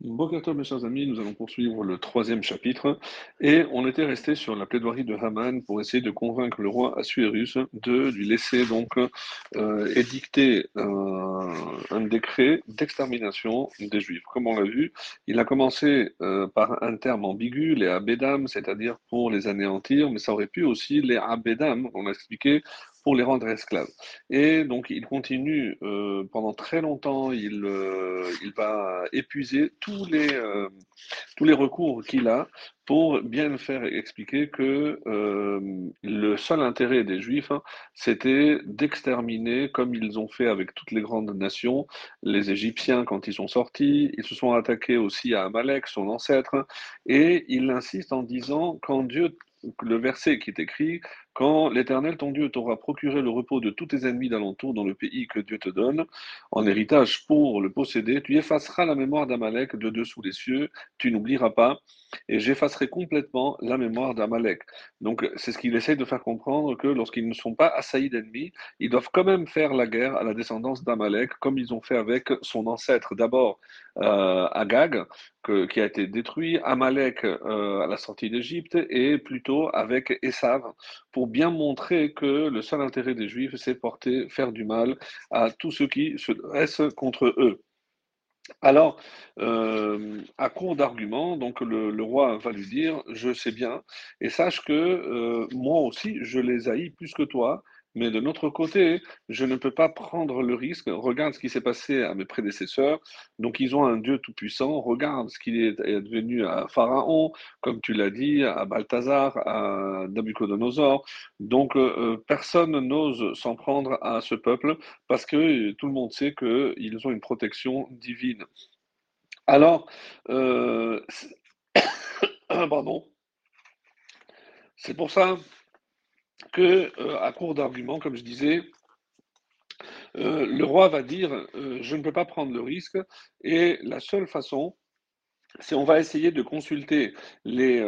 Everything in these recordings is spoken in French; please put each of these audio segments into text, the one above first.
Bokertov, mes chers amis, nous allons poursuivre le troisième chapitre. Et on était resté sur la plaidoirie de Haman pour essayer de convaincre le roi Assuérus de lui laisser donc euh, édicter un, un décret d'extermination des Juifs. Comme on l'a vu, il a commencé euh, par un terme ambigu, les abédam, c'est-à-dire pour les anéantir, mais ça aurait pu aussi les abédam, on a expliqué, pour les rendre esclaves. Et donc il continue euh, pendant très longtemps, il, euh, il va épuiser tous les, euh, tous les recours qu'il a pour bien faire expliquer que le seul intérêt des Juifs, hein, c'était d'exterminer, comme ils ont fait avec toutes les grandes nations, les Égyptiens quand ils sont sortis, ils se sont attaqués aussi à Amalek, son ancêtre, et il insiste en disant quand Dieu le verset qui est écrit Quand l'Éternel ton Dieu t'aura procuré le repos de tous tes ennemis d'alentour dans le pays que Dieu te donne, en héritage pour le posséder, tu effaceras la mémoire d'Amalek de dessous les cieux, tu n'oublieras pas, et j'effacerai complètement la mémoire d'Amalek. Donc c'est ce qu'il essaye de faire comprendre que lorsqu'ils ne sont pas assaillis d'ennemis, ils doivent quand même faire la guerre à la descendance d'Amalek, comme ils ont fait avec son ancêtre d'abord euh, Agag, qui a été détruit, Amalek euh, à la sortie d'Égypte, et plutôt avec Esav, pour bien montrer que le seul intérêt des Juifs, c'est porter, faire du mal à tous ceux qui se dressent contre eux. Alors, euh, à court d'arguments, donc le, roi va lui dire, je sais bien, et sache que euh, moi aussi, je les haïs plus que toi, mais de notre côté, je ne peux pas prendre le risque. Regarde ce qui s'est passé à mes prédécesseurs. Donc, ils ont un Dieu tout-puissant. Regarde ce qui est devenu à Pharaon, comme tu l'as dit, à Balthazar, à Nabucodonosor. Donc, euh, personne n'ose s'en prendre à ce peuple parce que tout le monde sait qu'ils ont une protection divine. Alors, euh, c'est pour ça que, euh, à court d'arguments, comme je disais, euh, le roi va dire euh, je ne peux pas prendre le risque et la seule façon c'est on va essayer de consulter les,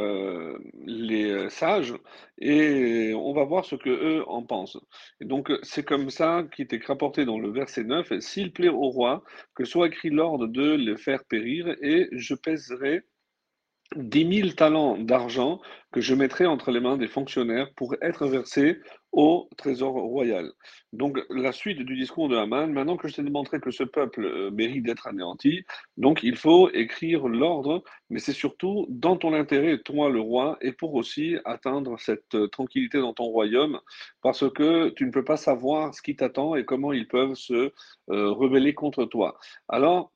sages et on va voir ce que eux en pensent. Et donc c'est comme ça qui est rapporté dans le verset 9 s'il plaît au roi que soit écrit l'ordre de les faire périr et je pèserai dix mille talents d'argent que je mettrai entre les mains des fonctionnaires pour être versés au trésor royal. Donc la suite du discours de Haman, maintenant que je t'ai démontré que ce peuple euh, mérite d'être anéanti, donc il faut écrire l'ordre, mais c'est surtout dans ton intérêt, toi le roi, et pour aussi atteindre cette euh, tranquillité dans ton royaume, parce que tu ne peux pas savoir ce qui t'attend et comment ils peuvent se euh, rebeller contre toi. Alors,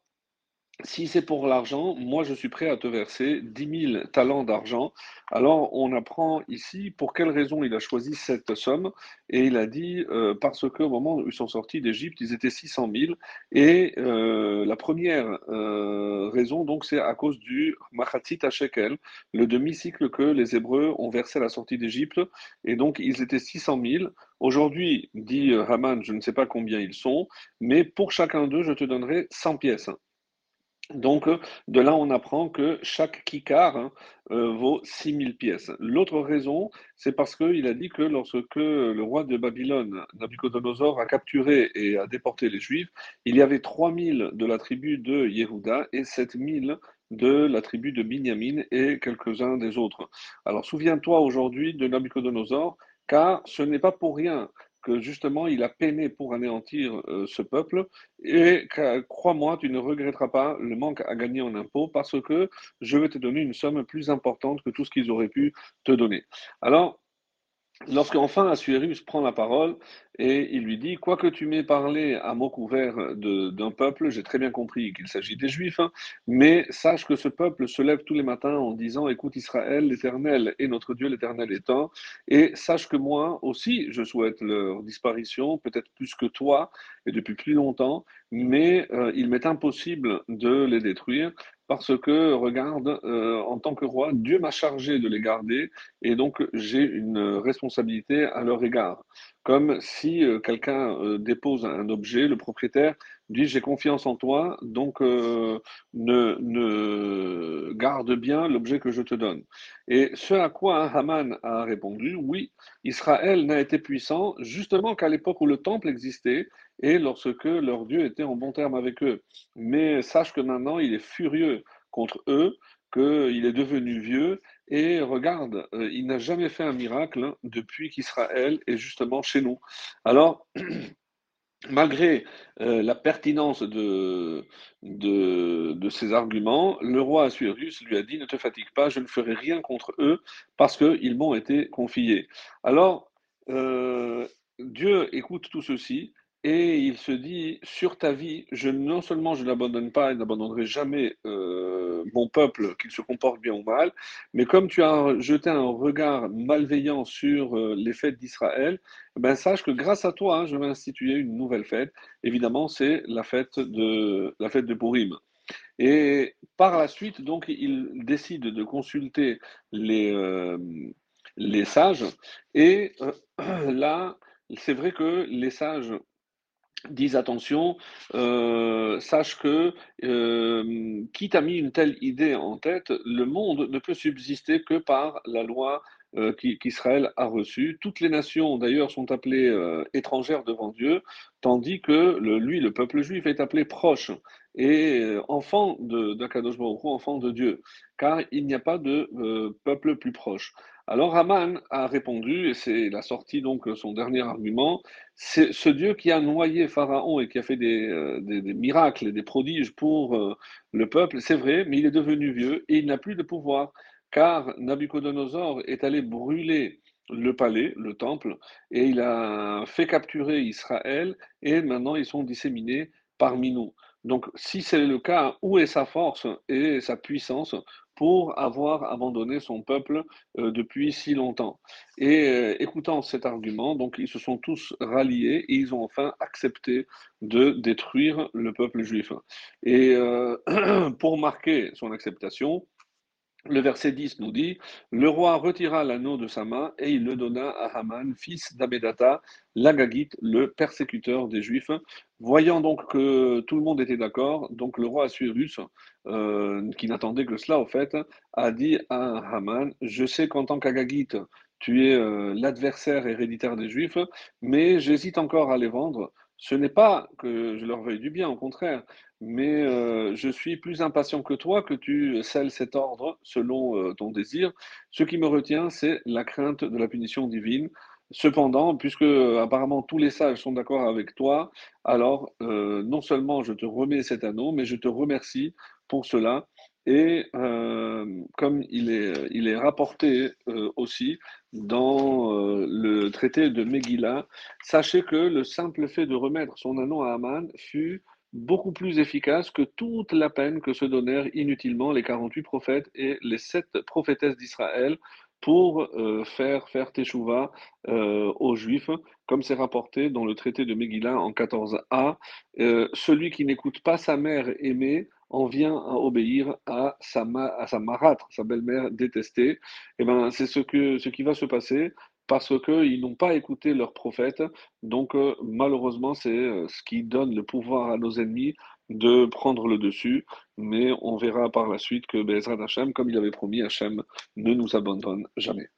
si c'est pour l'argent, moi je suis prêt à te verser dix mille talents d'argent. Alors on apprend ici pour quelle raison il a choisi cette somme et il a dit euh, parce qu'au moment où ils sont sortis d'Égypte, ils étaient six cent mille et euh, la première euh, raison donc c'est à cause du machatzit shekel, le demi-cycle que les Hébreux ont versé à la sortie d'Égypte et donc ils étaient six cent mille. Aujourd'hui, dit Haman, je ne sais pas combien ils sont, mais pour chacun d'eux, je te donnerai 100 pièces. Donc, euh, de là, on apprend que chaque kikar hein, euh, vaut 6000 pièces. L'autre raison, c'est parce qu'il a dit que lorsque le roi de Babylone, Nabucodonosor, a capturé et a déporté les Juifs, il y avait 3000 de la tribu de Yehuda et 7000 de la tribu de Binyamin et quelques-uns des autres. Alors, souviens-toi aujourd'hui de Nabucodonosor, car ce n'est pas pour rien que justement il a peiné pour anéantir euh, ce peuple et crois-moi, tu ne regretteras pas le manque à gagner en impôts parce que je vais te donner une somme plus importante que tout ce qu'ils auraient pu te donner. Alors, Lorsque enfin Assuérus prend la parole et il lui dit Quoique tu m'aies parlé à mot couvert d'un peuple, j'ai très bien compris qu'il s'agit des Juifs, hein, mais sache que ce peuple se lève tous les matins en disant Écoute Israël, l'Éternel est notre Dieu, l'Éternel est un, et sache que moi aussi je souhaite leur disparition, peut-être plus que toi et depuis plus longtemps, mais euh, il m'est impossible de les détruire parce que, regarde, euh, en tant que roi, Dieu m'a chargé de les garder et donc j'ai une responsabilité à leur égard. Comme si euh, quelqu'un euh, dépose un objet, le propriétaire dit j'ai confiance en toi, donc ne, ne garde bien l'objet que je te donne. Et ce à quoi Haman a répondu, oui, Israël n'a été puissant justement qu'à l'époque où le temple existait et lorsque leur Dieu était en bon terme avec eux. Mais sache que maintenant il est furieux contre eux qu'il est devenu vieux et regarde, euh, il n'a jamais fait un miracle depuis qu'Israël est justement chez nous. Alors, malgré euh, la pertinence de, de, ces arguments, le roi Assuérus lui a dit Ne te fatigue pas, je ne ferai rien contre eux parce qu'ils m'ont été confiés. Alors, euh, Dieu écoute tout ceci et il se dit, sur ta vie, non seulement je n'abandonne pas et n'abandonnerai jamais euh, mon peuple, qu'il se comporte bien ou mal, mais comme tu as jeté un regard malveillant sur euh, les fêtes d'Israël, ben sache que grâce à toi, hein, je vais instituer une nouvelle fête. Évidemment, c'est la fête de la fête de Purim. Et par la suite, donc, il décide de consulter les, euh, les sages. Et là, c'est vrai que les sages disent attention, euh, sache que euh, qui t'a mis une telle idée en tête, le monde ne peut subsister que par la loi euh, qu'Israël a reçue. Toutes les nations, d'ailleurs, sont appelées euh, étrangères devant Dieu, tandis que lui, le peuple juif, est appelé proche et enfant d'Akadosh Baruch enfant de Dieu, car il n'y a pas de peuple plus proche. Alors Haman a répondu, et c'est la sortie donc son dernier argument, c'est ce Dieu qui a noyé Pharaon et qui a fait des, euh, des, des miracles et des prodiges pour euh, le peuple, c'est vrai, mais il est devenu vieux et il n'a plus de pouvoir, car Nabucodonosor est allé brûler le palais, le temple, et il a fait capturer Israël, et maintenant ils sont disséminés parmi nous. Donc, si c'est le cas, où est sa force et sa puissance pour avoir abandonné son peuple euh, depuis si longtemps. Et euh, écoutant cet argument, donc ils se sont tous ralliés et ils ont enfin accepté de détruire le peuple juif. Et euh, pour marquer son acceptation, le verset 10 nous dit Le roi retira l'anneau de sa main et il le donna à Haman, fils d'Abedata, l'Agagite, le persécuteur des Juifs. Voyant donc que tout le monde était d'accord, donc le roi Assuérus, euh, qui n'attendait que cela au fait, a dit à Haman Je sais qu'en tant qu'Agagite, tu es euh, l'adversaire héréditaire des Juifs, mais j'hésite encore à les vendre. Ce n'est pas que je leur veuille du bien, au contraire, mais euh, je suis plus impatient que toi que tu scelles cet ordre selon euh, ton désir. Ce qui me retient, c'est la crainte de la punition divine. Cependant, puisque apparemment tous les sages sont d'accord avec toi, alors euh, non seulement je te remets cet anneau, mais je te remercie pour cela. Et comme il est, rapporté aussi dans le traité de Megillah, sachez que le simple fait de remettre son anneau à Aman fut beaucoup plus efficace que toute la peine que se donnèrent inutilement les 48 prophètes et les sept prophétesses d'Israël pour euh, faire faire Teshuvah euh, aux Juifs, comme c'est rapporté dans le traité de Megillah en 14a. Euh, celui qui n'écoute pas sa mère aimée en vient à obéir à sa, à sa marâtre, sa belle-mère détestée. Et eh ben, c'est ce, qui va se passer parce qu'ils n'ont pas écouté leurs prophètes. Donc, euh, malheureusement, c'est euh, ce qui donne le pouvoir à nos ennemis de prendre le dessus. Mais on verra par la suite que Bezrat Hashem, comme il avait promis, Hashem ne nous abandonne jamais.